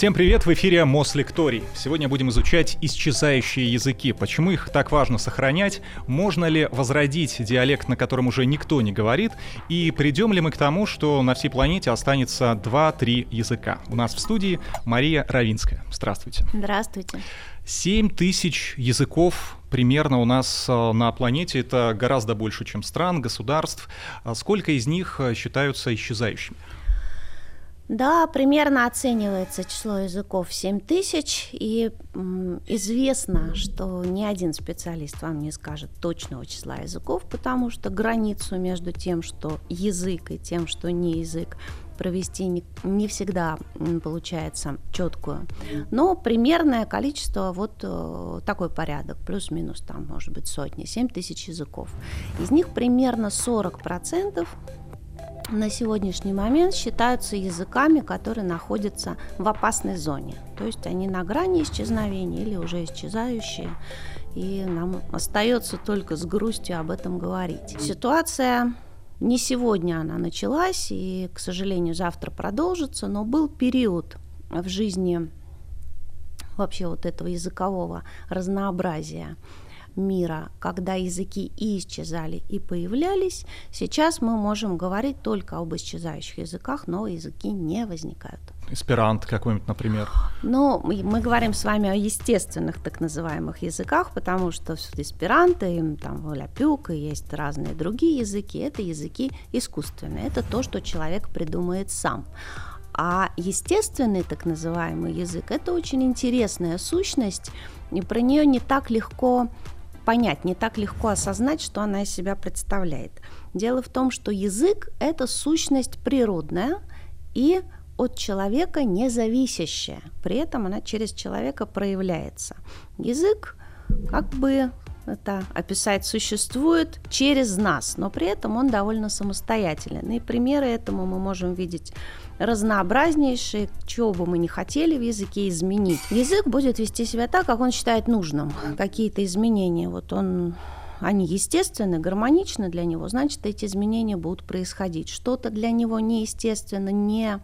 Всем привет, в эфире Мослекторий. Сегодня будем изучать исчезающие языки. Почему их так важно сохранять? Можно ли возродить диалект, на котором уже никто не говорит? И придем ли мы к тому, что на всей планете останется 2-3 языка? У нас в студии Мария Равинская. Здравствуйте. Здравствуйте. 7 тысяч языков примерно у нас э, на планете. Это гораздо больше, чем стран, государств. А сколько из них э, считаются исчезающими? Да, примерно оценивается число языков 7 тысяч, и м, известно, что ни один специалист вам не скажет точного числа языков, потому что границу между тем, что язык и тем, что не язык, провести не, не всегда получается четкую. Но примерное количество вот э, такой порядок, плюс-минус там может быть сотни, 7 тысяч языков. Из них примерно 40 процентов на сегодняшний момент считаются языками, которые находятся в опасной зоне. То есть они на грани исчезновения или уже исчезающие. И нам остается только с грустью об этом говорить. Ситуация не сегодня она началась, и, к сожалению, завтра продолжится, но был период в жизни вообще вот этого языкового разнообразия, мира, когда языки и исчезали, и появлялись, сейчас мы можем говорить только об исчезающих языках, новые языки не возникают. Эсперант какой-нибудь, например? Ну, мы говорим с вами о естественных так называемых языках, потому что эсперанто, и там ляпюк, и есть разные другие языки, это языки искусственные, это то, что человек придумает сам. А естественный так называемый язык – это очень интересная сущность, и про нее не так легко понять, не так легко осознать, что она из себя представляет. Дело в том, что язык – это сущность природная и от человека независящая. При этом она через человека проявляется. Язык как бы это описать существует через нас, но при этом он довольно самостоятелен. И примеры этому мы можем видеть разнообразнейшие, чего бы мы не хотели в языке изменить. Язык будет вести себя так, как он считает нужным. Какие-то изменения, вот он они естественны, гармоничны для него, значит, эти изменения будут происходить. Что-то для него неестественно, не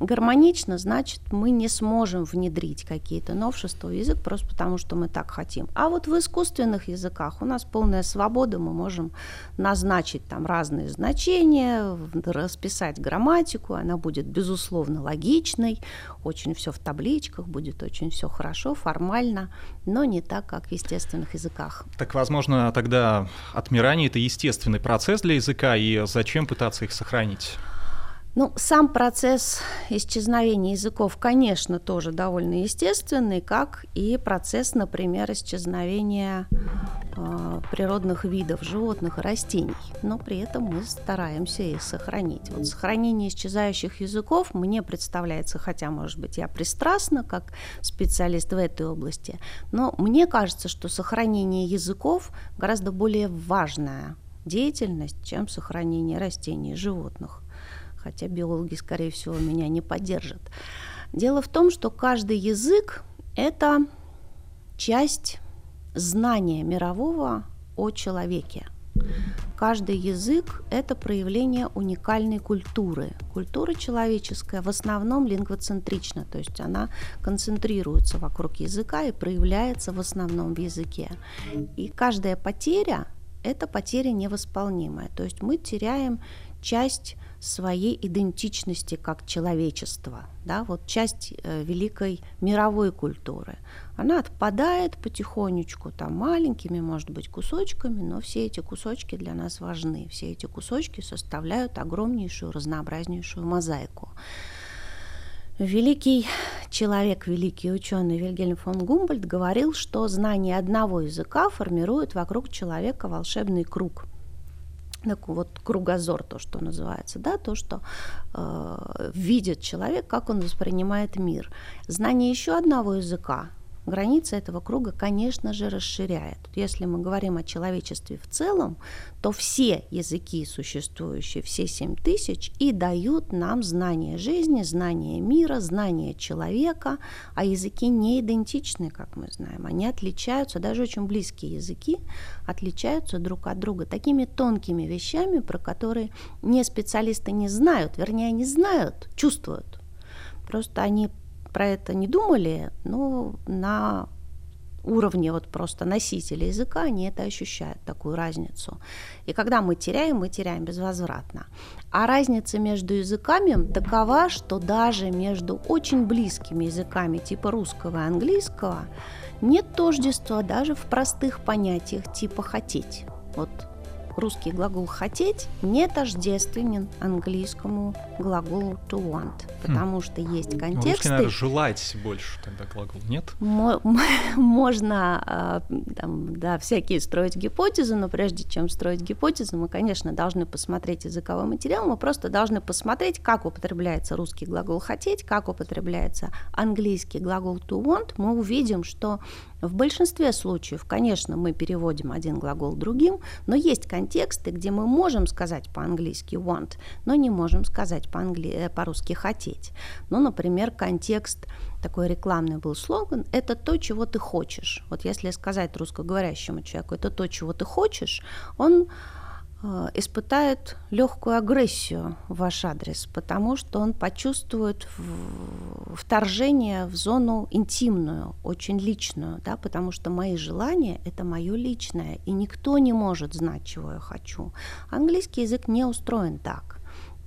гармонично, значит, мы не сможем внедрить какие-то новшества в язык просто потому, что мы так хотим. А вот в искусственных языках у нас полная свобода, мы можем назначить там разные значения, расписать грамматику, она будет, безусловно, логичной, очень все в табличках, будет очень все хорошо, формально, но не так, как в естественных языках. Так, возможно, тогда отмирание – это естественный процесс для языка, и зачем пытаться их сохранить? Ну, сам процесс исчезновения языков, конечно, тоже довольно естественный, как и процесс, например, исчезновения э, природных видов животных и растений. Но при этом мы стараемся их сохранить. Вот сохранение исчезающих языков мне представляется, хотя, может быть, я пристрастна как специалист в этой области, но мне кажется, что сохранение языков гораздо более важная деятельность, чем сохранение растений и животных хотя биологи, скорее всего, меня не поддержат. Дело в том, что каждый язык – это часть знания мирового о человеке. Каждый язык – это проявление уникальной культуры. Культура человеческая в основном лингвоцентрична, то есть она концентрируется вокруг языка и проявляется в основном в языке. И каждая потеря – это потеря невосполнимая, то есть мы теряем часть своей идентичности как человечества, да, вот часть э, великой мировой культуры. Она отпадает потихонечку, там маленькими, может быть, кусочками, но все эти кусочки для нас важны. Все эти кусочки составляют огромнейшую, разнообразнейшую мозаику. Великий человек, великий ученый Вильгельм фон Гумбольд говорил, что знание одного языка формирует вокруг человека волшебный круг – вот кругозор, то, что называется, да, то, что э, видит человек, как он воспринимает мир. Знание еще одного языка границы этого круга, конечно же, расширяет. Если мы говорим о человечестве в целом, то все языки существующие, все семь тысяч, и дают нам знание жизни, знание мира, знание человека, а языки не идентичны, как мы знаем. Они отличаются, даже очень близкие языки отличаются друг от друга такими тонкими вещами, про которые не специалисты не знают, вернее, они знают, чувствуют. Просто они про это не думали, но на уровне вот просто носителя языка, они это ощущают, такую разницу. И когда мы теряем, мы теряем безвозвратно. А разница между языками такова, что даже между очень близкими языками типа русского и английского нет тождества даже в простых понятиях типа «хотеть». Вот русский глагол «хотеть» не тождественен английскому глаголу «to want», хм. потому что есть контексты... Русский, наверное, «желать» больше тогда глагол, нет? Можно а, там, да, всякие строить гипотезы, но прежде чем строить гипотезы, мы, конечно, должны посмотреть языковой материал, мы просто должны посмотреть, как употребляется русский глагол «хотеть», как употребляется английский глагол «to want», мы увидим, что в большинстве случаев, конечно, мы переводим один глагол другим, но есть контексты, где мы можем сказать по-английски want, но не можем сказать по-англи... Э, по-русски хотеть. Ну, например, контекст такой рекламный был слоган «это то, чего ты хочешь». Вот если сказать русскоговорящему человеку «это то, чего ты хочешь», он испытает легкую агрессию в ваш адрес, потому что он почувствует вторжение в зону интимную, очень личную, да, потому что мои желания – это мое личное, и никто не может знать, чего я хочу. Английский язык не устроен так.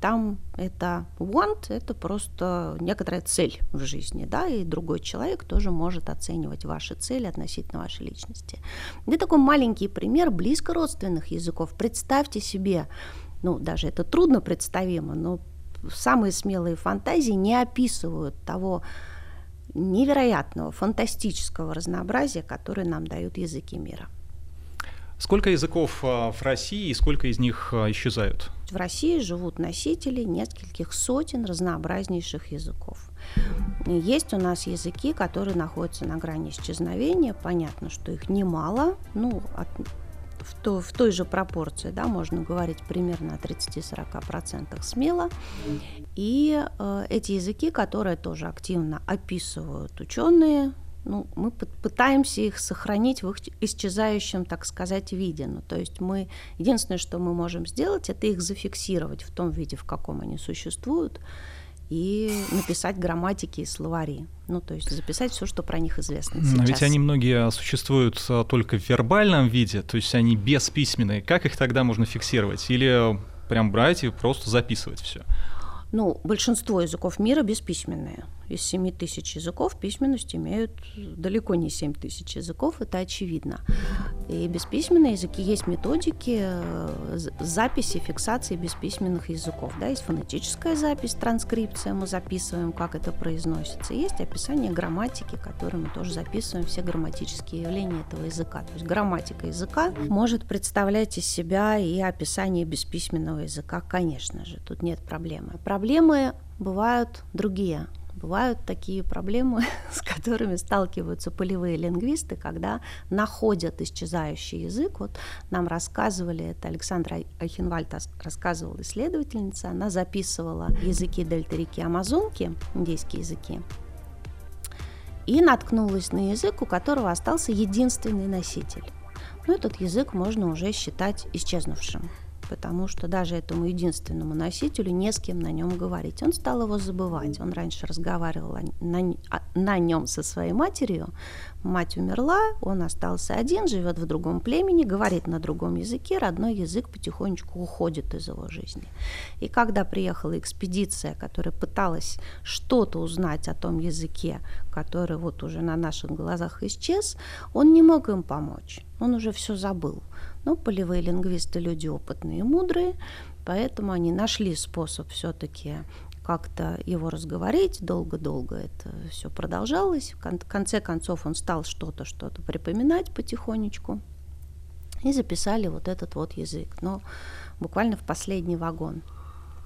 Там это want, это просто некоторая цель в жизни, да, и другой человек тоже может оценивать ваши цели относительно вашей личности. Это такой маленький пример близко родственных языков. Представьте себе, ну, даже это трудно представимо, но самые смелые фантазии не описывают того невероятного, фантастического разнообразия, которое нам дают языки мира. Сколько языков а, в России и сколько из них а, исчезают? В России живут носители нескольких сотен разнообразнейших языков. Есть у нас языки, которые находятся на грани исчезновения. Понятно, что их немало. Ну, от, в, то, в той же пропорции, да, можно говорить примерно о 30-40% смело. И э, эти языки, которые тоже активно описывают ученые, ну, мы пытаемся их сохранить в их исчезающем, так сказать, виде. Ну, то есть мы, единственное, что мы можем сделать, это их зафиксировать в том виде, в каком они существуют, и написать грамматики и словари. Ну, то есть записать все, что про них известно сейчас. Но ведь они многие существуют а, только в вербальном виде, то есть они бесписьменные. Как их тогда можно фиксировать? Или прям брать и просто записывать все? Ну, большинство языков мира бесписьменные из 7 тысяч языков письменность имеют далеко не 7 тысяч языков, это очевидно. И бесписьменные языки есть методики э, записи, фиксации бесписьменных языков. Да, есть фонетическая запись, транскрипция, мы записываем, как это произносится. Есть описание грамматики, которое мы тоже записываем, все грамматические явления этого языка. То есть грамматика языка может представлять из себя и описание бесписьменного языка, конечно же, тут нет проблемы. Проблемы бывают другие. Бывают такие проблемы, с которыми сталкиваются полевые лингвисты, когда находят исчезающий язык. Вот нам рассказывали, это Александра Айхенвальд рассказывала исследовательница, она записывала языки дельта-реки Амазонки, индейские языки, и наткнулась на язык, у которого остался единственный носитель. Но этот язык можно уже считать исчезнувшим потому что даже этому единственному носителю не с кем на нем говорить. Он стал его забывать. Он раньше разговаривал на, на нем со своей матерью. Мать умерла, он остался один, живет в другом племени, говорит на другом языке, родной язык потихонечку уходит из его жизни. И когда приехала экспедиция, которая пыталась что-то узнать о том языке, который вот уже на наших глазах исчез, он не мог им помочь. Он уже все забыл. Но полевые лингвисты люди опытные и мудрые, поэтому они нашли способ все-таки как-то его разговорить, долго-долго это все продолжалось. В конце концов он стал что-то, что-то припоминать потихонечку. И записали вот этот вот язык. Но буквально в последний вагон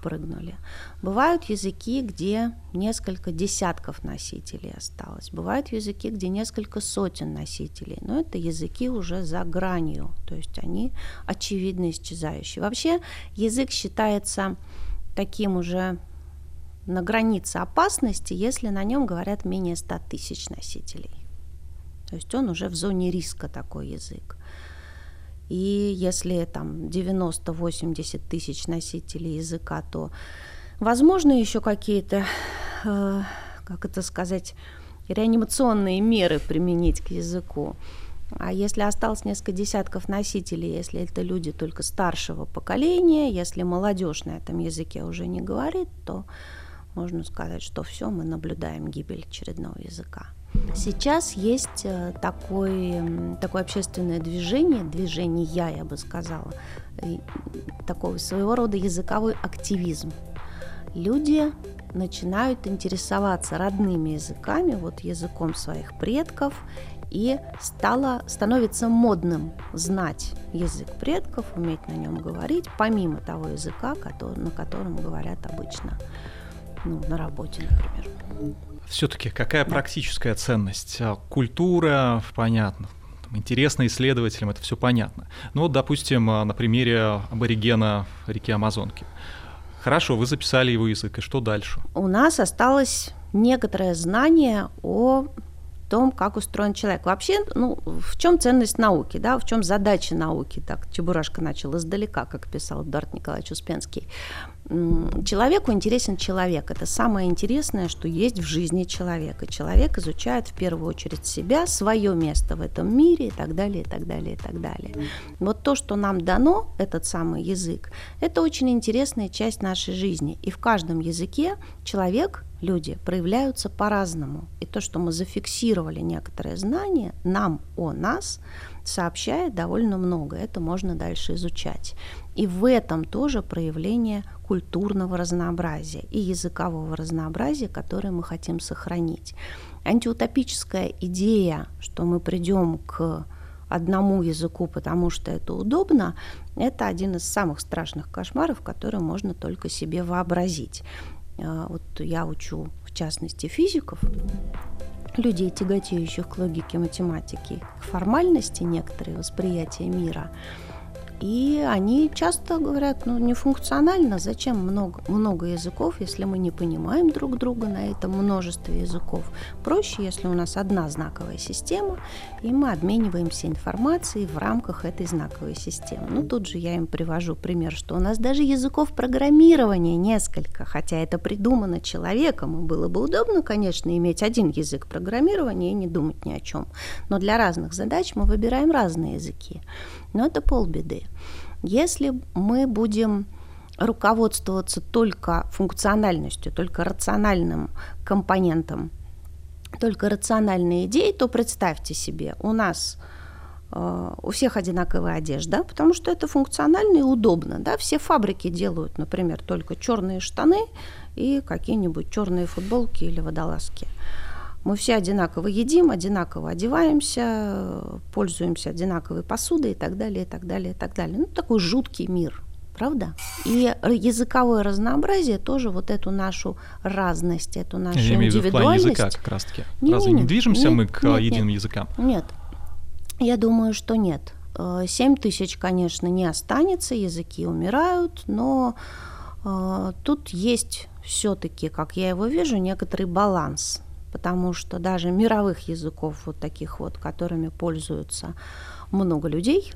прыгнули. Бывают языки, где несколько десятков носителей осталось. Бывают языки, где несколько сотен носителей. Но это языки уже за гранью, то есть они очевидно исчезающие. Вообще язык считается таким уже на границе опасности, если на нем говорят менее 100 тысяч носителей. То есть он уже в зоне риска такой язык. И если там 90-80 тысяч носителей языка, то возможно еще какие-то э, как это сказать, реанимационные меры применить к языку. А если осталось несколько десятков носителей, если это люди только старшего поколения, если молодежь на этом языке уже не говорит, то можно сказать, что все, мы наблюдаем гибель очередного языка. Сейчас есть э, такое, такое общественное движение, движение я, я бы сказала, такого своего рода языковой активизм. Люди начинают интересоваться родными языками, вот языком своих предков, и стало, становится модным знать язык предков, уметь на нем говорить, помимо того языка, который, на котором говорят обычно ну, на работе, например. Все-таки какая да. практическая ценность? А, культура, понятно, интересно исследователям, это все понятно. Ну допустим, а, на примере аборигена реки Амазонки. Хорошо, вы записали его язык, и что дальше? У нас осталось некоторое знание о том, как устроен человек. Вообще, ну, в чем ценность науки, да, в чем задача науки, так Чебурашка начал издалека, как писал Эдуард Николаевич Успенский. Человеку интересен человек. Это самое интересное, что есть в жизни человека. Человек изучает в первую очередь себя, свое место в этом мире и так далее, и так далее, и так далее. Вот то, что нам дано, этот самый язык, это очень интересная часть нашей жизни. И в каждом языке человек люди проявляются по-разному. И то, что мы зафиксировали некоторые знания, нам о нас сообщает довольно много. Это можно дальше изучать. И в этом тоже проявление культурного разнообразия и языкового разнообразия, которое мы хотим сохранить. Антиутопическая идея, что мы придем к одному языку, потому что это удобно, это один из самых страшных кошмаров, которые можно только себе вообразить. А, вот я учу, в частности, физиков, людей, тяготеющих к логике математики, к формальности некоторые восприятия мира – и они часто говорят, ну, нефункционально, зачем много, много языков, если мы не понимаем друг друга на этом множестве языков. Проще, если у нас одна знаковая система, и мы обмениваемся информацией в рамках этой знаковой системы. Ну, тут же я им привожу пример, что у нас даже языков программирования несколько, хотя это придумано человеком, и было бы удобно, конечно, иметь один язык программирования и не думать ни о чем. Но для разных задач мы выбираем разные языки. Но это полбеды. Если мы будем руководствоваться только функциональностью, только рациональным компонентом, только рациональной идеей, то представьте себе, у нас э, у всех одинаковая одежда, потому что это функционально и удобно. Да? Все фабрики делают, например, только черные штаны и какие-нибудь черные футболки или водолазки. Мы все одинаково едим, одинаково одеваемся, пользуемся одинаковой посудой и так далее, и так далее, и так далее. Ну, такой жуткий мир, правда? И языковое разнообразие тоже вот эту нашу разность, эту нашу Я имею в виду в плане языка как раз-таки. Не, Разве не, не движемся нет, мы к нет, единым нет, языкам? Нет, я думаю, что нет. Э, семь тысяч, конечно, не останется, языки умирают, но э, тут есть все-таки, как я его вижу, некоторый баланс потому что даже мировых языков, вот таких вот, которыми пользуются много людей,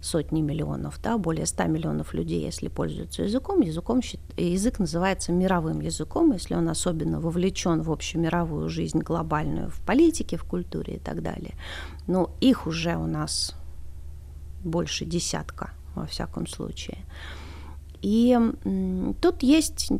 сотни миллионов, да, более 100 миллионов людей, если пользуются языком, языком язык называется мировым языком, если он особенно вовлечен в общемировую жизнь глобальную, в политике, в культуре и так далее. Но их уже у нас больше десятка, во всяком случае. И тут есть,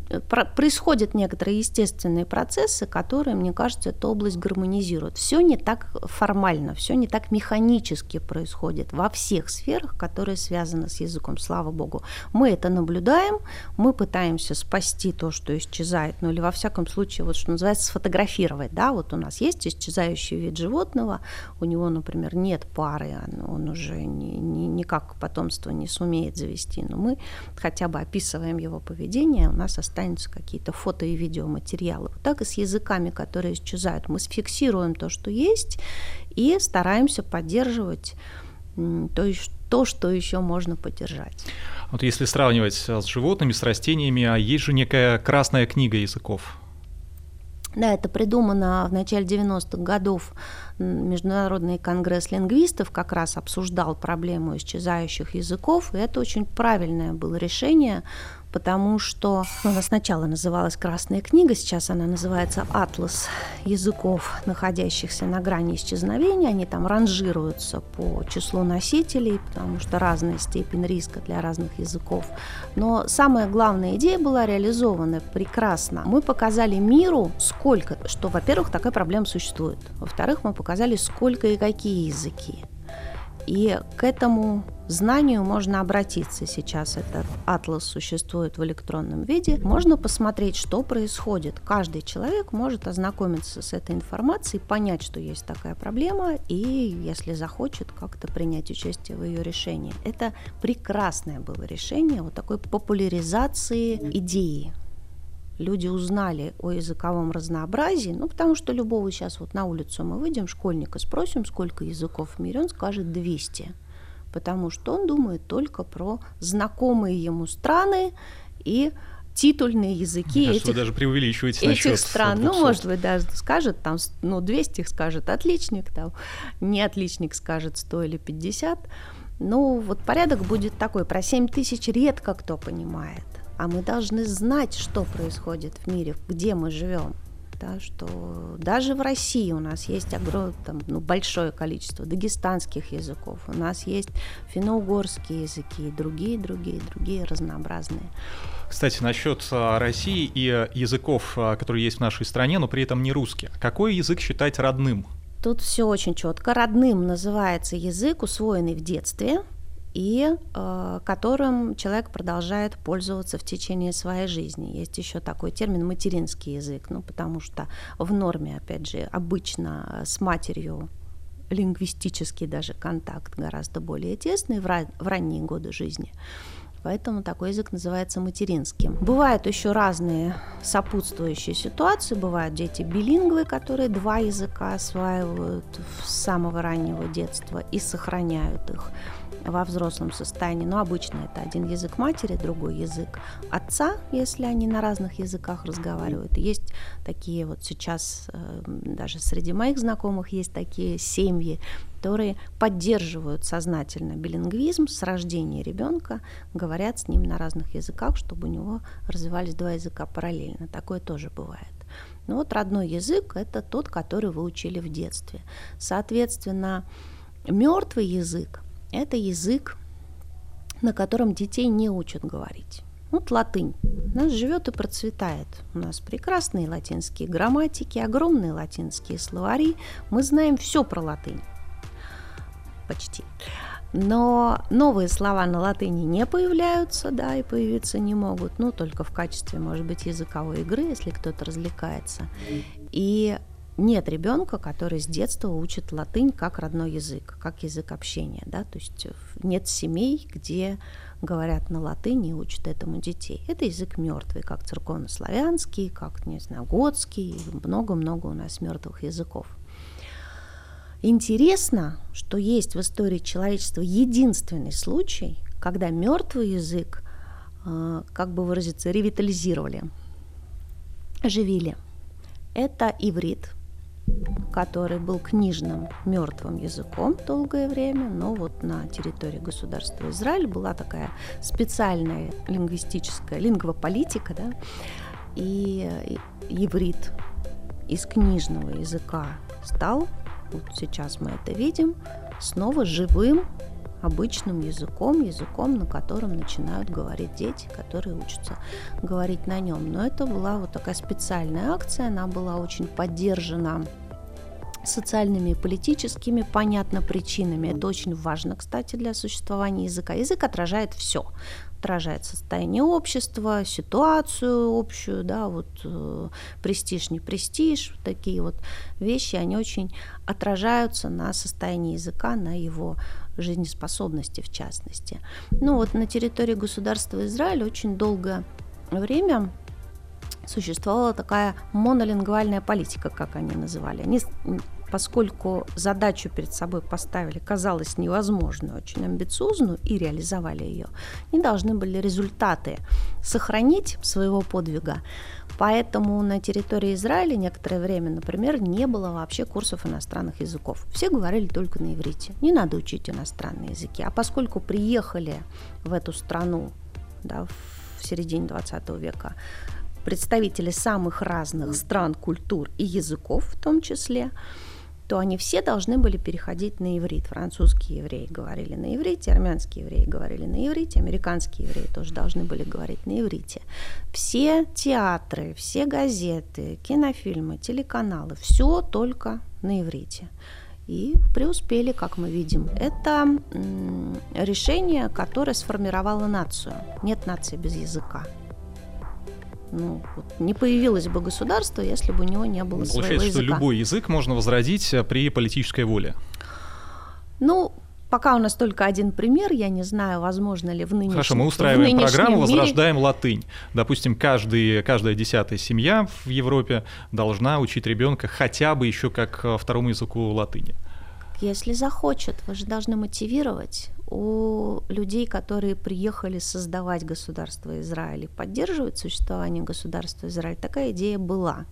происходят некоторые естественные процессы, которые, мне кажется, эту область гармонизируют. Все не так формально, все не так механически происходит во всех сферах, которые связаны с языком, слава богу. Мы это наблюдаем, мы пытаемся спасти то, что исчезает, ну или во всяком случае, вот что называется, сфотографировать. Да? Вот у нас есть исчезающий вид животного, у него, например, нет пары, он уже ни, ни, никак потомство не сумеет завести, но мы хотя бы бы описываем его поведение, у нас останутся какие-то фото и видеоматериалы. Вот так и с языками, которые исчезают. Мы сфиксируем то, что есть, и стараемся поддерживать то, то что еще можно поддержать. Вот если сравнивать с животными, с растениями, а есть же некая красная книга языков. Да, это придумано в начале 90-х годов. Международный конгресс лингвистов как раз обсуждал проблему исчезающих языков, и это очень правильное было решение, потому что ну, она сначала называлась «Красная книга», сейчас она называется «Атлас языков, находящихся на грани исчезновения». Они там ранжируются по числу носителей, потому что разная степень риска для разных языков. Но самая главная идея была реализована прекрасно. Мы показали миру, сколько, что, во-первых, такая проблема существует. Во-вторых, мы показали, сколько и какие языки. И к этому знанию можно обратиться сейчас. Этот атлас существует в электронном виде. Можно посмотреть, что происходит. Каждый человек может ознакомиться с этой информацией, понять, что есть такая проблема, и, если захочет, как-то принять участие в ее решении. Это прекрасное было решение вот такой популяризации идеи люди узнали о языковом разнообразии, ну, потому что любого сейчас вот на улицу мы выйдем, школьника спросим, сколько языков в мире, он скажет 200, потому что он думает только про знакомые ему страны и титульные языки Мне этих, даже преувеличиваете этих стран. Ну, может быть, даже скажет, там, ну, 200 скажет отличник, там, не отличник скажет 100 или 50. Ну, вот порядок будет такой, про 7 тысяч редко кто понимает а мы должны знать, что происходит в мире, где мы живем. Да, что даже в России у нас есть огромное, там, ну, большое количество дагестанских языков, у нас есть финно-угорские языки, другие, другие, другие разнообразные. Кстати, насчет а, России и языков, а, которые есть в нашей стране, но при этом не русские. Какой язык считать родным? Тут все очень четко. Родным называется язык, усвоенный в детстве, и э, которым человек продолжает пользоваться в течение своей жизни. Есть еще такой термин материнский язык, ну потому что в норме, опять же, обычно с матерью лингвистический даже контакт гораздо более тесный в, ра- в ранние годы жизни. Поэтому такой язык называется материнским. Бывают еще разные сопутствующие ситуации. Бывают дети билингвы, которые два языка осваивают с самого раннего детства и сохраняют их во взрослом состоянии, но обычно это один язык матери, другой язык отца, если они на разных языках разговаривают. Есть такие вот сейчас, э, даже среди моих знакомых есть такие семьи, которые поддерживают сознательно билингвизм с рождения ребенка, говорят с ним на разных языках, чтобы у него развивались два языка параллельно. Такое тоже бывает. Но вот родной язык – это тот, который вы учили в детстве. Соответственно, мертвый язык это язык, на котором детей не учат говорить. Вот латынь. У нас живет и процветает. У нас прекрасные латинские грамматики, огромные латинские словари. Мы знаем все про латынь. Почти. Но новые слова на латыни не появляются, да, и появиться не могут, ну, только в качестве, может быть, языковой игры, если кто-то развлекается. И нет ребенка, который с детства учит латынь как родной язык, как язык общения, да, то есть нет семей, где говорят на латыни и учат этому детей. Это язык мертвый, как церковнославянский, как, не знаю, готский, много-много у нас мертвых языков. Интересно, что есть в истории человечества единственный случай, когда мертвый язык, э, как бы выразиться, ревитализировали, оживили. Это иврит, который был книжным мертвым языком долгое время, но вот на территории государства Израиль была такая специальная лингвистическая лингвополитика, да, и иврит из книжного языка стал, вот сейчас мы это видим, снова живым обычным языком, языком, на котором начинают говорить дети, которые учатся говорить на нем. Но это была вот такая специальная акция, она была очень поддержана социальными и политическими, понятно, причинами. Это очень важно, кстати, для существования языка. Язык отражает все отражает состояние общества, ситуацию общую, да, вот э, престиж, не престиж, такие вот вещи, они очень отражаются на состоянии языка, на его жизнеспособности в частности. Ну вот на территории государства Израиль очень долгое время существовала такая монолингвальная политика, как они называли. Они поскольку задачу перед собой поставили, казалось невозможную, очень амбициозную, и реализовали ее, они должны были результаты сохранить своего подвига. Поэтому на территории Израиля некоторое время, например, не было вообще курсов иностранных языков. Все говорили только на иврите. Не надо учить иностранные языки. А поскольку приехали в эту страну, да, в середине 20 века, представители самых разных стран, культур и языков в том числе, то они все должны были переходить на иврит. Французские евреи говорили на иврите, армянские евреи говорили на иврите, американские евреи тоже должны были говорить на иврите. Все театры, все газеты, кинофильмы, телеканалы, все только на иврите. И преуспели, как мы видим. Это решение, которое сформировало нацию. Нет нации без языка ну, вот не появилось бы государство, если бы у него не было Получается, своего языка. что любой язык можно возродить э, при политической воле. Ну, Пока у нас только один пример, я не знаю, возможно ли в нынешнем Хорошо, мы устраиваем программу мире... «Возрождаем латынь». Допустим, каждый, каждая десятая семья в Европе должна учить ребенка хотя бы еще как э, второму языку латыни. Если захочет, вы же должны мотивировать у людей, которые приехали создавать государство Израиль и поддерживать существование государства Израиль, такая идея была.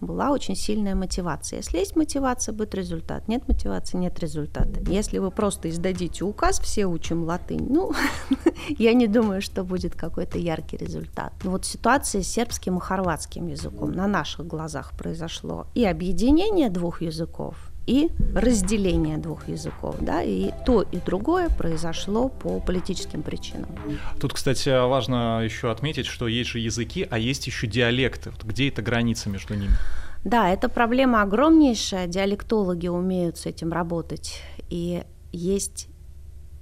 Была очень сильная мотивация. Если есть мотивация, будет результат. Нет мотивации, нет результата. Если вы просто издадите указ, все учим латынь, ну, я не думаю, что будет какой-то яркий результат. Но вот ситуация с сербским и хорватским языком на наших глазах произошло. И объединение двух языков, и разделение двух языков. Да, и то, и другое произошло по политическим причинам. Тут, кстати, важно еще отметить, что есть же языки, а есть еще диалекты. Вот где эта граница между ними? Да, эта проблема огромнейшая. Диалектологи умеют с этим работать. И есть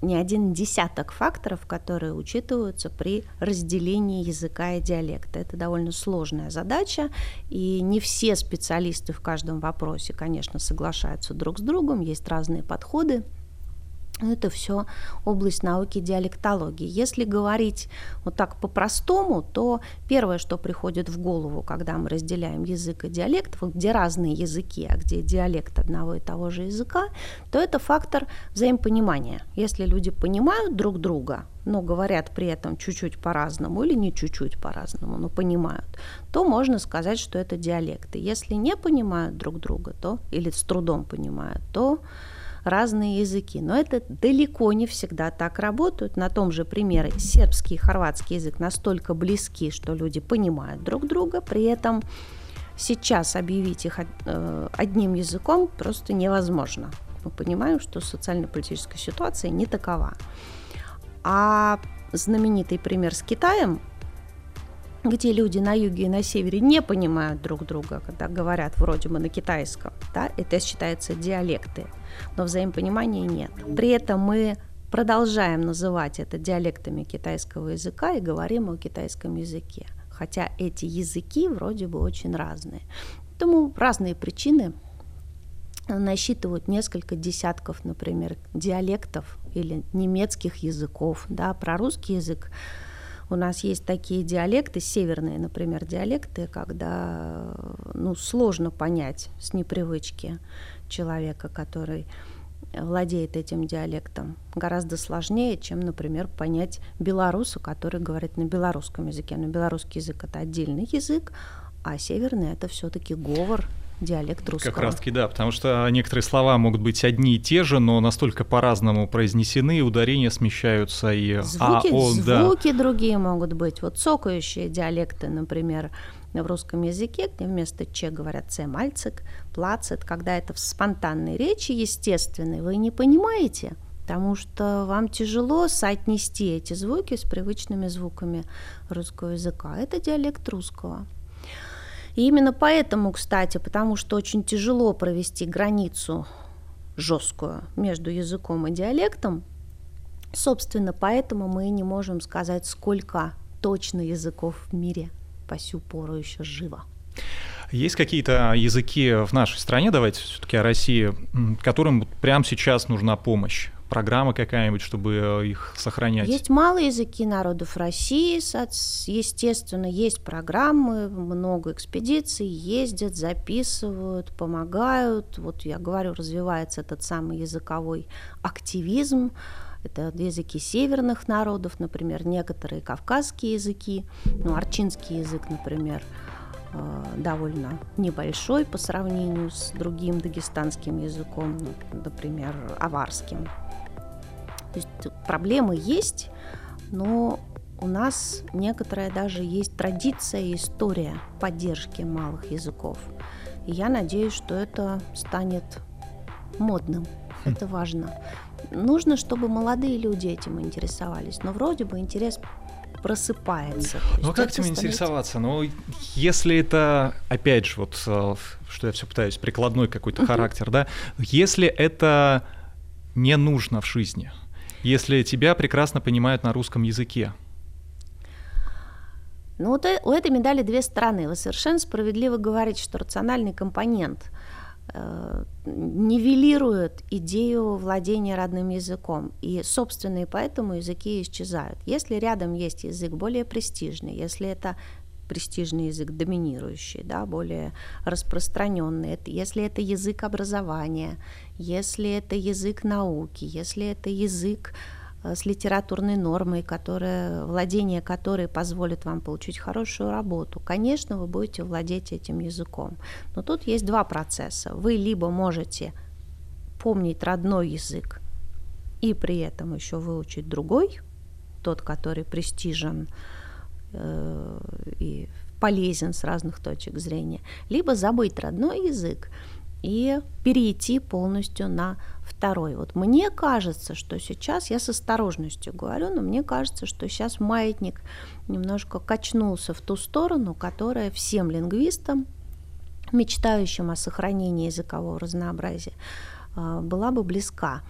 не один десяток факторов, которые учитываются при разделении языка и диалекта. Это довольно сложная задача, и не все специалисты в каждом вопросе, конечно, соглашаются друг с другом, есть разные подходы. Это все область науки диалектологии. Если говорить вот так по-простому, то первое, что приходит в голову, когда мы разделяем язык и диалект, вот где разные языки, а где диалект одного и того же языка, то это фактор взаимопонимания. Если люди понимают друг друга, но говорят при этом чуть-чуть по-разному или не чуть-чуть по-разному, но понимают, то можно сказать, что это диалекты. Если не понимают друг друга, то или с трудом понимают, то разные языки. Но это далеко не всегда так работают. На том же примере сербский и хорватский язык настолько близки, что люди понимают друг друга, при этом сейчас объявить их э, одним языком просто невозможно. Мы понимаем, что социально-политическая ситуация не такова. А знаменитый пример с Китаем где люди на юге и на севере не понимают друг друга, когда говорят вроде бы на китайском, да, это считается диалекты, но взаимопонимания нет. При этом мы продолжаем называть это диалектами китайского языка и говорим о китайском языке, хотя эти языки вроде бы очень разные. Поэтому разные причины насчитывают несколько десятков, например, диалектов или немецких языков. Да, про русский язык у нас есть такие диалекты, северные, например, диалекты, когда ну, сложно понять с непривычки человека, который владеет этим диалектом. Гораздо сложнее, чем, например, понять белоруса, который говорит на белорусском языке. Но белорусский язык это отдельный язык, а северный это все-таки говор диалект русского. Как раз таки, да, потому что некоторые слова могут быть одни и те же, но настолько по-разному произнесены, ударения смещаются и звуки, а, он, звуки да. другие могут быть. Вот цокающие диалекты, например, в русском языке, где вместо че говорят це мальцик, плацет, когда это в спонтанной речи, естественной, вы не понимаете, потому что вам тяжело соотнести эти звуки с привычными звуками русского языка. Это диалект русского. И именно поэтому, кстати, потому что очень тяжело провести границу жесткую между языком и диалектом, собственно, поэтому мы не можем сказать, сколько точно языков в мире по сю пору еще живо. Есть какие-то языки в нашей стране, давайте все-таки о России, которым прямо сейчас нужна помощь? Программа какая-нибудь, чтобы э, их сохранять? Есть малые языки народов России, естественно, есть программы, много экспедиций, ездят, записывают, помогают. Вот я говорю, развивается этот самый языковой активизм. Это языки северных народов, например, некоторые кавказские языки, ну, арчинский язык, например, э, довольно небольшой по сравнению с другим дагестанским языком, например, аварским. То есть проблемы есть, но у нас некоторая даже есть традиция и история поддержки малых языков. И я надеюсь, что это станет модным. Хм. Это важно. Нужно, чтобы молодые люди этим интересовались. Но вроде бы интерес просыпается. Ну как этим интересоваться? Ну, если это, опять же, вот э, что я все пытаюсь, прикладной какой-то характер, да, если это не нужно в жизни, если тебя прекрасно понимают на русском языке, ну вот э, у этой медали две стороны. Вы совершенно справедливо говорите, что рациональный компонент э, нивелирует идею владения родным языком, и собственные поэтому языки исчезают. Если рядом есть язык более престижный, если это престижный язык доминирующий, да, более распространенный, если это язык образования, если это язык науки, если это язык Э, с литературной нормой, которая, владение которой позволит вам получить хорошую работу, конечно, вы будете владеть этим языком. Но тут есть два процесса. Вы либо можете помнить родной язык и при этом еще выучить другой, тот, который престижен э, и полезен с разных точек зрения, либо забыть родной язык и перейти полностью на второй. Вот мне кажется, что сейчас, я с осторожностью говорю, но мне кажется, что сейчас маятник немножко качнулся в ту сторону, которая всем лингвистам, мечтающим о сохранении языкового разнообразия, а, была бы близка.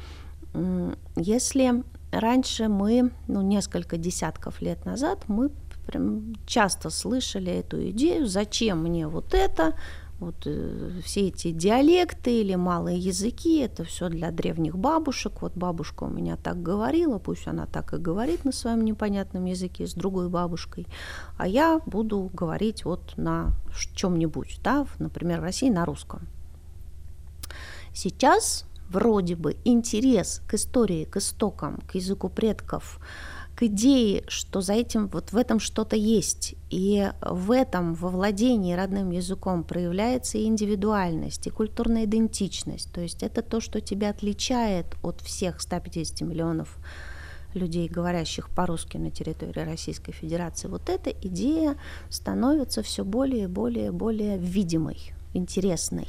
Если раньше мы, ну, несколько десятков лет назад, мы прям часто слышали эту идею, зачем мне вот это, вот э, все эти диалекты или малые языки, это все для древних бабушек. Вот бабушка у меня так говорила, пусть она так и говорит на своем непонятном языке с другой бабушкой, а я буду говорить вот на чем-нибудь, да, например, в России на русском. Сейчас вроде бы интерес к истории, к истокам, к языку предков – к идее, что за этим вот в этом что-то есть. И в этом, во владении родным языком проявляется и индивидуальность, и культурная идентичность. То есть это то, что тебя отличает от всех 150 миллионов людей, говорящих по-русски на территории Российской Федерации. Вот эта идея становится все более и более более видимой, интересной.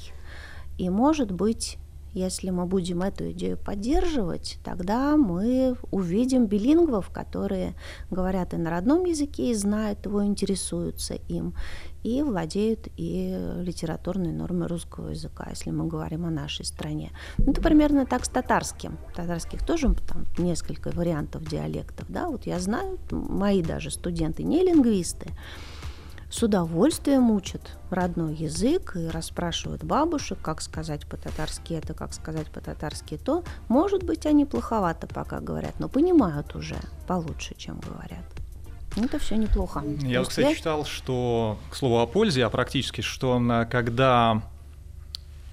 И может быть если мы будем эту идею поддерживать, тогда мы увидим билингвов, которые говорят и на родном языке, и знают его, интересуются им, и владеют и литературной нормой русского языка, если мы говорим о нашей стране. Ну, это примерно так с татарским. Татарских тоже там несколько вариантов диалектов. Да? Вот я знаю, мои даже студенты, не лингвисты, с удовольствием учат родной язык и расспрашивают бабушек, как сказать по-татарски это, как сказать по-татарски то. Может быть, они плоховато пока говорят, но понимают уже получше, чем говорят. Ну, это все неплохо. Я, вот, кстати, я... читал, что, к слову о пользе, а практически, что когда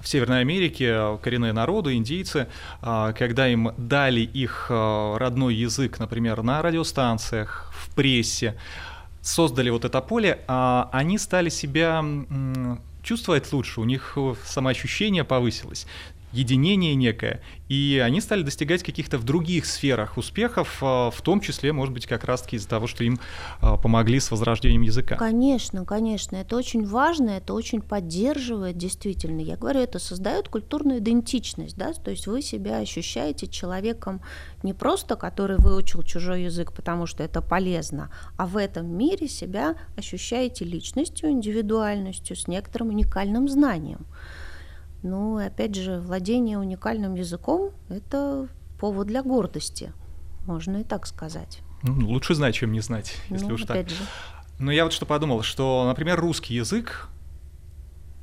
в Северной Америке коренные народы, индейцы, а, когда им дали их а, родной язык, например, на радиостанциях, в прессе, создали вот это поле, а они стали себя чувствовать лучше, у них самоощущение повысилось единение некое, и они стали достигать каких-то в других сферах успехов, а, в том числе, может быть, как раз-таки из-за того, что им а, помогли с возрождением языка. Конечно, конечно, это очень важно, это очень поддерживает, действительно. Я говорю, это создает культурную идентичность, да, то есть вы себя ощущаете человеком не просто, который выучил чужой язык, потому что это полезно, а в этом мире себя ощущаете личностью, индивидуальностью, с некоторым уникальным знанием. Ну, опять же, владение уникальным языком – это повод для гордости, можно и так сказать. Ну, лучше знать, чем не знать, если ну, уж так. Же. Но я вот что подумал, что, например, русский язык,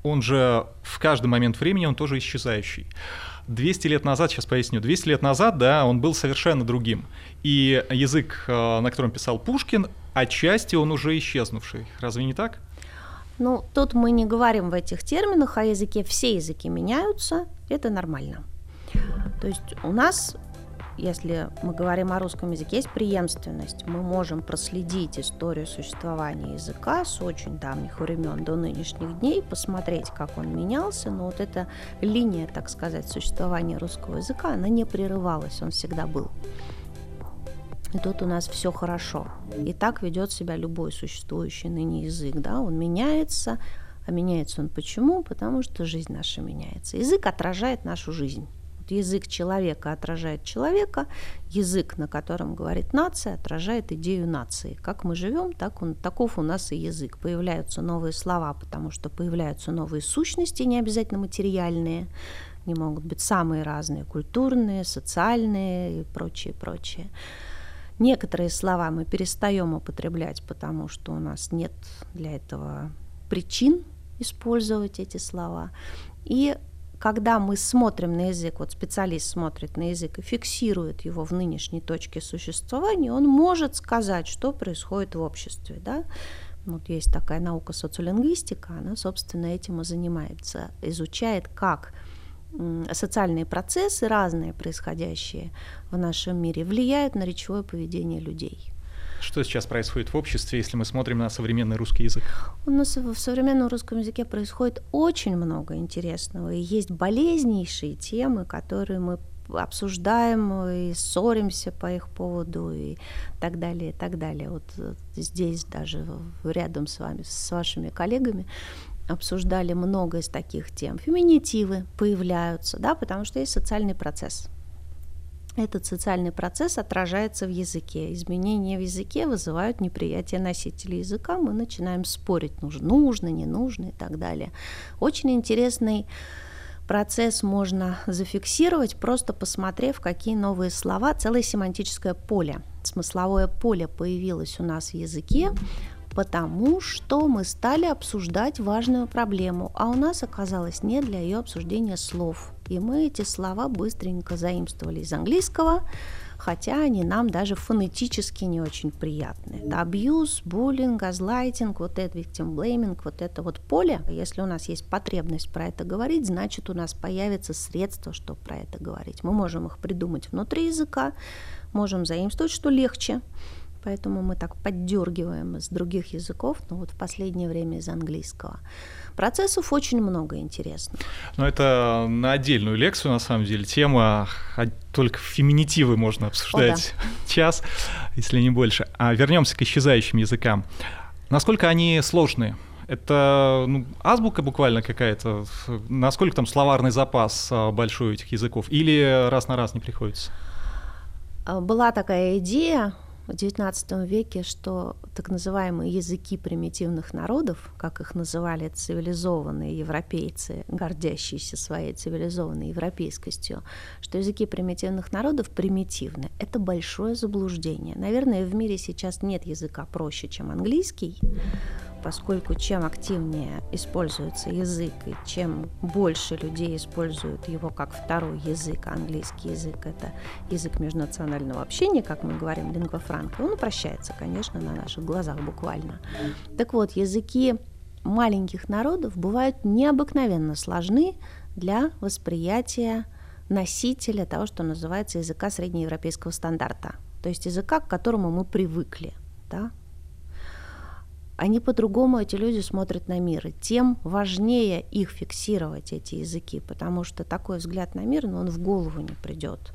он же в каждый момент времени, он тоже исчезающий. 200 лет назад, сейчас поясню, 200 лет назад, да, он был совершенно другим. И язык, э, на котором писал Пушкин, отчасти он уже исчезнувший. Разве не так? Ну, тут мы не говорим в этих терминах о языке, все языки меняются, это нормально. То есть у нас, если мы говорим о русском языке, есть преемственность. Мы можем проследить историю существования языка с очень давних времен до нынешних дней, посмотреть, как он менялся, но вот эта линия, так сказать, существования русского языка, она не прерывалась, он всегда был. И тут у нас все хорошо. И так ведет себя любой существующий ныне язык, да, он меняется, а меняется он почему? Потому что жизнь наша меняется. Язык отражает нашу жизнь. Вот язык человека отражает человека, язык, на котором говорит нация, отражает идею нации. Как мы живем, так он, таков у нас и язык. Появляются новые слова, потому что появляются новые сущности, не обязательно материальные, не могут быть самые разные, культурные, социальные и прочее, прочее. Некоторые слова мы перестаем употреблять, потому что у нас нет для этого причин использовать эти слова. И когда мы смотрим на язык, вот специалист смотрит на язык и фиксирует его в нынешней точке существования, он может сказать, что происходит в обществе. Да? Вот есть такая наука социолингвистика, она, собственно, этим и занимается, изучает, как социальные процессы, разные происходящие в нашем мире, влияют на речевое поведение людей. Что сейчас происходит в обществе, если мы смотрим на современный русский язык? У нас в современном русском языке происходит очень много интересного. И есть болезнейшие темы, которые мы обсуждаем и ссоримся по их поводу и так далее, и так далее. Вот э, здесь даже рядом с вами, с вашими коллегами обсуждали много из таких тем. Феминитивы появляются, да, потому что есть социальный процесс. Этот социальный процесс отражается в языке. Изменения в языке вызывают неприятие носителей языка. Мы начинаем спорить, нужно, нужно, не нужно и так далее. Очень интересный процесс можно зафиксировать, просто посмотрев, какие новые слова, целое семантическое поле, смысловое поле появилось у нас в языке, потому что мы стали обсуждать важную проблему, а у нас оказалось не для ее обсуждения слов. И мы эти слова быстренько заимствовали из английского, хотя они нам даже фонетически не очень приятны. Абьюз, буллинг, газлайтинг, вот это victim blaming, вот это вот поле. Если у нас есть потребность про это говорить, значит у нас появятся средства, чтобы про это говорить. Мы можем их придумать внутри языка, можем заимствовать, что легче, поэтому мы так поддергиваем из других языков, но вот в последнее время из английского. Процессов очень много интересных. Но это на отдельную лекцию, на самом деле, тема, а только феминитивы можно обсуждать О, да. час, если не больше. А вернемся к исчезающим языкам. Насколько они сложные? Это ну, азбука буквально какая-то? Насколько там словарный запас а, большой у этих языков? Или раз на раз не приходится? Была такая идея в XIX веке, что так называемые языки примитивных народов, как их называли цивилизованные европейцы, гордящиеся своей цивилизованной европейскостью, что языки примитивных народов примитивны. Это большое заблуждение. Наверное, в мире сейчас нет языка проще, чем английский, поскольку чем активнее используется язык и чем больше людей используют его как второй язык, английский язык это язык межнационального общения, как мы говорим, лингва франка, он упрощается, конечно, на наших глазах буквально. Так вот, языки маленьких народов бывают необыкновенно сложны для восприятия носителя того, что называется языка среднеевропейского стандарта, то есть языка, к которому мы привыкли. Да? они по-другому, эти люди, смотрят на мир. И тем важнее их фиксировать, эти языки, потому что такой взгляд на мир, ну, он в голову не придет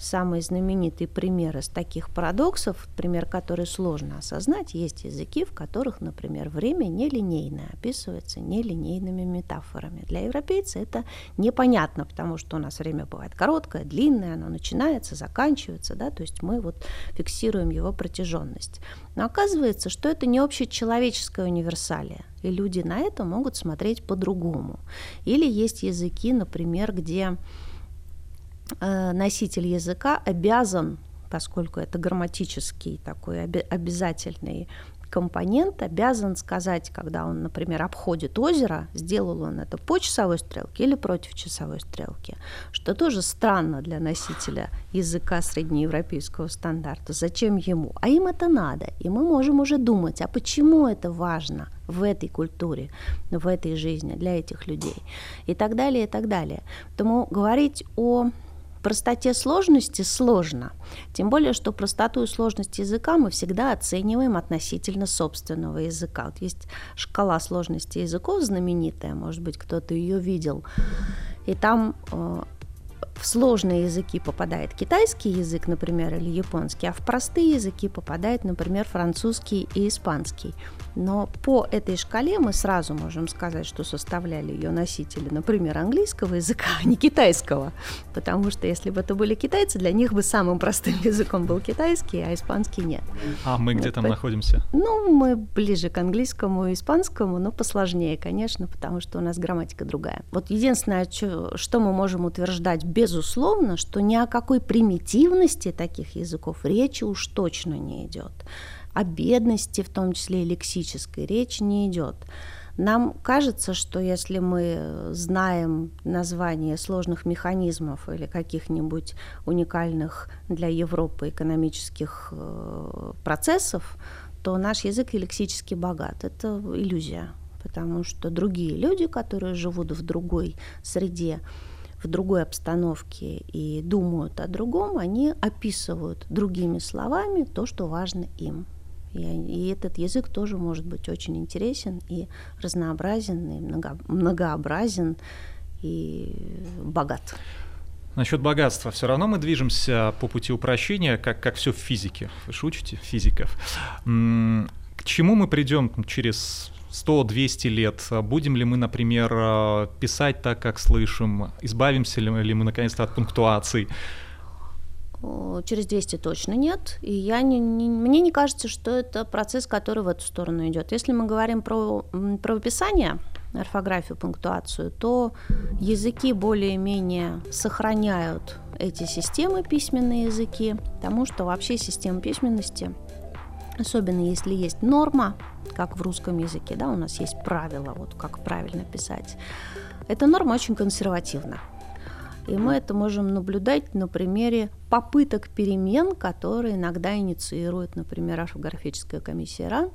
самый знаменитый пример из таких парадоксов, пример, который сложно осознать, есть языки, в которых, например, время нелинейное, описывается нелинейными метафорами. Для европейца это непонятно, потому что у нас время бывает короткое, длинное, оно начинается, заканчивается, да, то есть мы вот фиксируем его протяженность. Но оказывается, что это не общечеловеческая универсалия, и люди на это могут смотреть по-другому. Или есть языки, например, где носитель языка обязан, поскольку это грамматический такой обязательный компонент, обязан сказать, когда он, например, обходит озеро, сделал он это по часовой стрелке или против часовой стрелки, что тоже странно для носителя языка среднеевропейского стандарта. Зачем ему? А им это надо. И мы можем уже думать, а почему это важно в этой культуре, в этой жизни для этих людей и так далее, и так далее. Поэтому говорить о простоте сложности сложно. Тем более, что простоту и сложность языка мы всегда оцениваем относительно собственного языка. Вот есть шкала сложности языков знаменитая, может быть, кто-то ее видел. И там э, в сложные языки попадает китайский язык, например, или японский, а в простые языки попадает, например, французский и испанский. Но по этой шкале мы сразу можем сказать, что составляли ее носители, например, английского языка, а не китайского. Потому что если бы это были китайцы, для них бы самым простым языком был китайский, а испанский нет. А мы где там По... находимся? Ну, мы ближе к английскому и испанскому, но посложнее, конечно, потому что у нас грамматика другая. Вот единственное, что мы можем утверждать безусловно, что ни о какой примитивности таких языков речи уж точно не идет о бедности, в том числе и лексической, речь не идет. Нам кажется, что если мы знаем название сложных механизмов или каких-нибудь уникальных для Европы экономических э, процессов, то наш язык лексически богат. Это иллюзия, потому что другие люди, которые живут в другой среде, в другой обстановке и думают о другом, они описывают другими словами то, что важно им. И, и этот язык тоже может быть очень интересен и разнообразен, и много, многообразен, и богат. Насчет богатства. Все равно мы движемся по пути упрощения, как, как все в физике. Вы шутите, физиков. К чему мы придем через 100-200 лет? Будем ли мы, например, писать так, как слышим? Избавимся ли мы, наконец-то, от пунктуаций? через 200 точно нет. И я не, не, мне не кажется, что это процесс, который в эту сторону идет. Если мы говорим про правописание, орфографию, пунктуацию, то языки более-менее сохраняют эти системы, письменные языки, потому что вообще система письменности, особенно если есть норма, как в русском языке, да, у нас есть правила, вот как правильно писать, эта норма очень консервативна. И мы это можем наблюдать на примере попыток перемен, которые иногда инициирует, например, орфографическая комиссия РАН.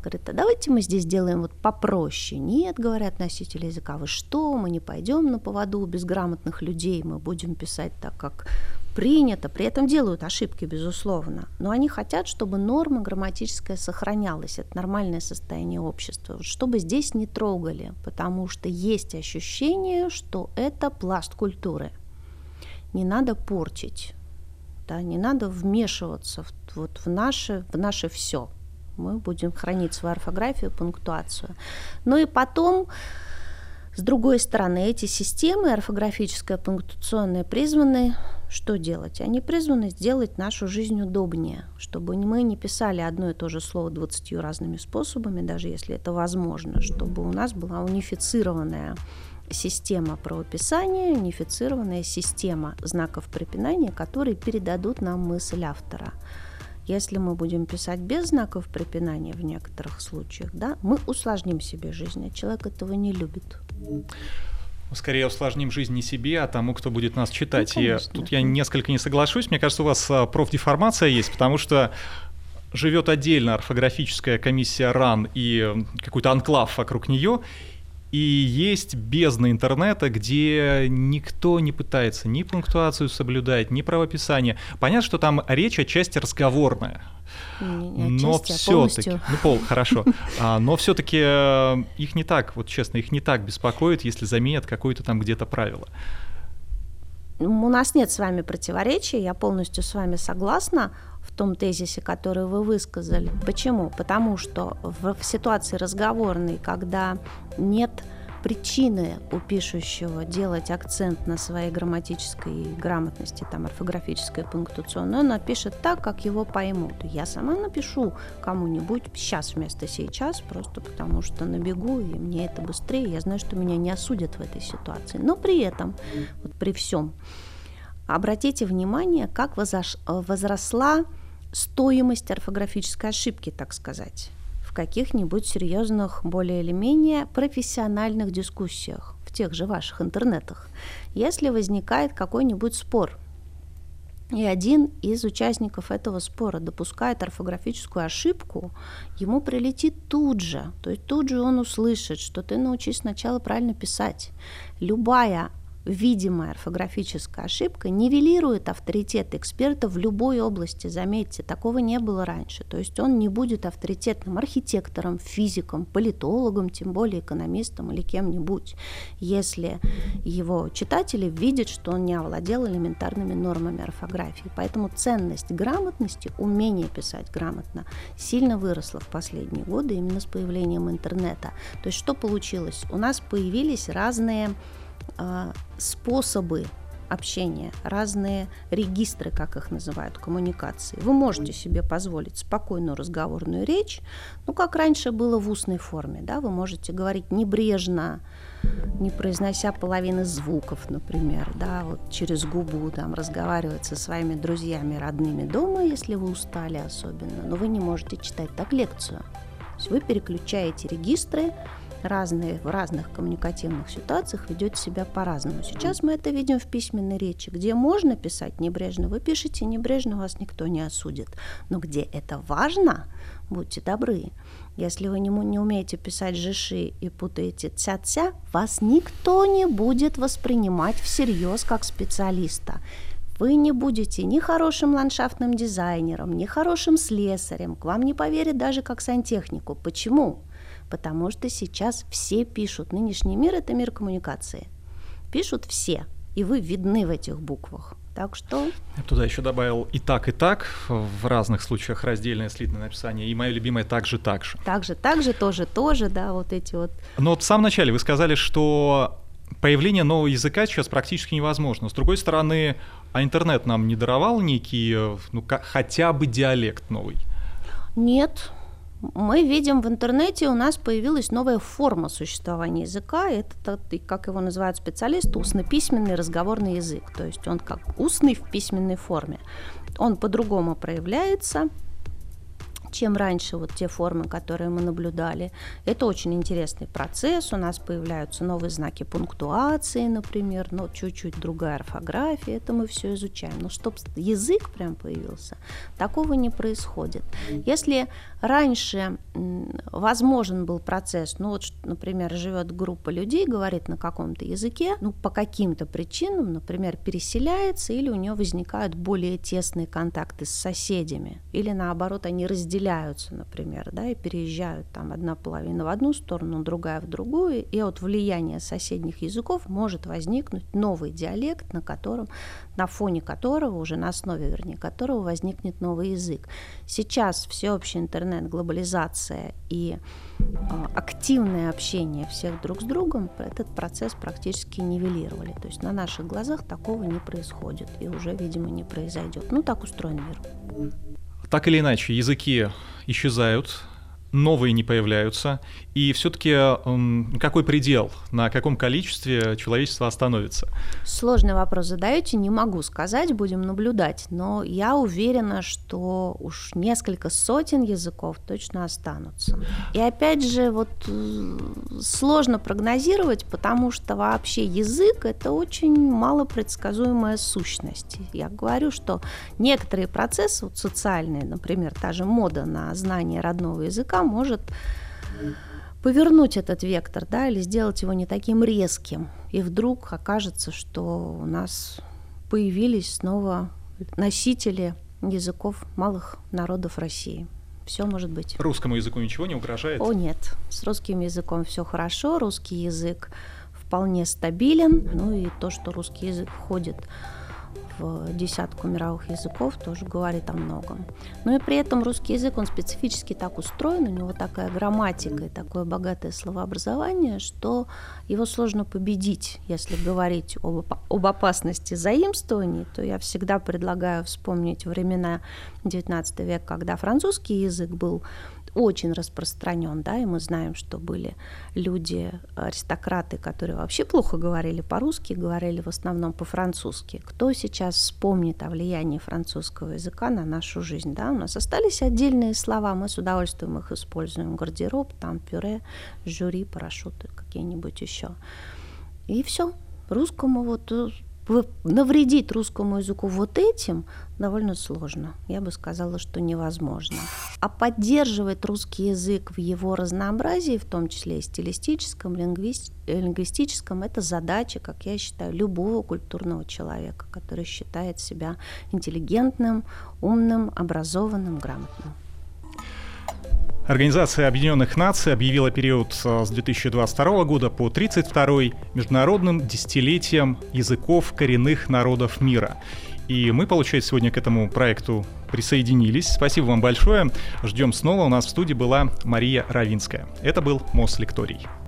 Говорит, а давайте мы здесь сделаем вот попроще. Нет, говорят носители языка, вы что, мы не пойдем на поводу безграмотных людей, мы будем писать так, как принято, при этом делают ошибки, безусловно, но они хотят, чтобы норма грамматическая сохранялась, это нормальное состояние общества, чтобы здесь не трогали, потому что есть ощущение, что это пласт культуры. Не надо портить, да, не надо вмешиваться в, вот в наше, в наше все. Мы будем хранить свою орфографию, пунктуацию. Ну и потом, с другой стороны, эти системы, орфографическая, пунктуационная, призваны что делать? Они призваны сделать нашу жизнь удобнее, чтобы мы не писали одно и то же слово двадцатью разными способами, даже если это возможно, чтобы у нас была унифицированная система правописания, унифицированная система знаков препинания, которые передадут нам мысль автора. Если мы будем писать без знаков препинания в некоторых случаях, да, мы усложним себе жизнь, а человек этого не любит. Скорее усложним жизнь не себе, а тому, кто будет нас читать. Ну, И тут я несколько не соглашусь. Мне кажется, у вас а, профдеформация есть, потому что живет отдельно орфографическая комиссия РАН и какой-то анклав вокруг нее, и есть бездна интернета, где никто не пытается ни пунктуацию соблюдать, ни правописание. Понятно, что там речь отчасти разговорная. Не, но все-таки, ну пол, хорошо, а, но все-таки э, их не так, вот честно, их не так беспокоит, если заменят какое-то там где-то правило. У нас нет с вами противоречий, я полностью с вами согласна в том тезисе, который вы высказали. Почему? Потому что в, в ситуации разговорной, когда нет причины у пишущего делать акцент на своей грамматической грамотности, там, орфографической, пунктуационной, он напишет так, как его поймут. Я сама напишу кому-нибудь сейчас вместо сейчас, просто потому что набегу, и мне это быстрее, я знаю, что меня не осудят в этой ситуации. Но при этом, вот при всем, обратите внимание, как возросла стоимость орфографической ошибки, так сказать, в каких-нибудь серьезных, более или менее профессиональных дискуссиях, в тех же ваших интернетах. Если возникает какой-нибудь спор, и один из участников этого спора допускает орфографическую ошибку, ему прилетит тут же. То есть тут же он услышит, что ты научись сначала правильно писать. Любая видимая орфографическая ошибка нивелирует авторитет эксперта в любой области. Заметьте, такого не было раньше. То есть он не будет авторитетным архитектором, физиком, политологом, тем более экономистом или кем-нибудь, если его читатели видят, что он не овладел элементарными нормами орфографии. Поэтому ценность грамотности, умение писать грамотно, сильно выросла в последние годы именно с появлением интернета. То есть что получилось? У нас появились разные способы общения, разные регистры, как их называют, коммуникации. Вы можете себе позволить спокойную разговорную речь, ну, как раньше было в устной форме, да, вы можете говорить небрежно, не произнося половины звуков, например, да, вот через губу там разговаривать со своими друзьями, родными дома, если вы устали особенно, но вы не можете читать так лекцию. То есть вы переключаете регистры, разные, в разных коммуникативных ситуациях ведете себя по-разному. Сейчас мы это видим в письменной речи. Где можно писать небрежно, вы пишете небрежно, вас никто не осудит. Но где это важно, будьте добры. Если вы не, не умеете писать жиши и путаете ця-ця, вас никто не будет воспринимать всерьез как специалиста вы не будете ни хорошим ландшафтным дизайнером, ни хорошим слесарем, к вам не поверят даже как сантехнику. Почему? Потому что сейчас все пишут. Нынешний мир – это мир коммуникации. Пишут все, и вы видны в этих буквах. Так что... Я туда еще добавил и так, и так, в разных случаях раздельное слитное написание, и мое любимое также, так же. Также, также, тоже, тоже, да, вот эти вот. Но вот в самом начале вы сказали, что появление нового языка сейчас практически невозможно. С другой стороны, а интернет нам не даровал некий, ну, хотя бы диалект новый? Нет, мы видим в интернете у нас появилась новая форма существования языка. Это, как его называют специалисты, устно-письменный разговорный язык. То есть он как устный в письменной форме. Он по-другому проявляется, чем раньше вот те формы, которые мы наблюдали. Это очень интересный процесс. У нас появляются новые знаки пунктуации, например, но чуть-чуть другая орфография. Это мы все изучаем. Но чтобы язык прям появился, такого не происходит. Если раньше возможен был процесс, ну вот, например, живет группа людей, говорит на каком-то языке, ну по каким-то причинам, например, переселяется или у нее возникают более тесные контакты с соседями, или наоборот они разделяют разделяются, например, да, и переезжают там одна половина в одну сторону, другая в другую, и от влияния соседних языков может возникнуть новый диалект, на котором, на фоне которого, уже на основе, вернее, которого возникнет новый язык. Сейчас всеобщий интернет, глобализация и э, активное общение всех друг с другом этот процесс практически нивелировали. То есть на наших глазах такого не происходит и уже, видимо, не произойдет. Ну, так устроен мир. Так или иначе, языки исчезают, новые не появляются, и все-таки какой предел, на каком количестве человечество остановится? Сложный вопрос задаете, не могу сказать, будем наблюдать, но я уверена, что уж несколько сотен языков точно останутся. И опять же, вот э, сложно прогнозировать, потому что вообще язык это очень малопредсказуемая сущность. Я говорю, что некоторые процессы вот социальные, например, та же мода на знание родного языка может повернуть этот вектор, да, или сделать его не таким резким. И вдруг окажется, что у нас появились снова носители языков малых народов России. Все может быть. Русскому языку ничего не угрожает? О, нет. С русским языком все хорошо. Русский язык вполне стабилен. Ну и то, что русский язык входит в десятку мировых языков, тоже говорит о многом. Но и при этом русский язык, он специфически так устроен, у него такая грамматика и такое богатое словообразование, что его сложно победить. Если говорить об, об опасности заимствований, то я всегда предлагаю вспомнить времена XIX века, когда французский язык был очень распространен, да, и мы знаем, что были люди, аристократы, которые вообще плохо говорили по-русски, говорили в основном по-французски. Кто сейчас вспомнит о влиянии французского языка на нашу жизнь, да, у нас остались отдельные слова, мы с удовольствием их используем, гардероб, там пюре, жюри, парашюты, какие-нибудь еще. И все. Русскому вот э, навредить русскому языку вот этим довольно сложно. Я бы сказала, что невозможно. А поддерживать русский язык в его разнообразии, в том числе и стилистическом, лингвист, лингвистическом, это задача, как я считаю, любого культурного человека, который считает себя интеллигентным, умным, образованным, грамотным. Организация Объединенных Наций объявила период э, с 2022 года по 1932 международным десятилетием языков коренных народов мира. И мы, получается, сегодня к этому проекту присоединились. Спасибо вам большое. Ждем снова. У нас в студии была Мария Равинская. Это был Мослекторий.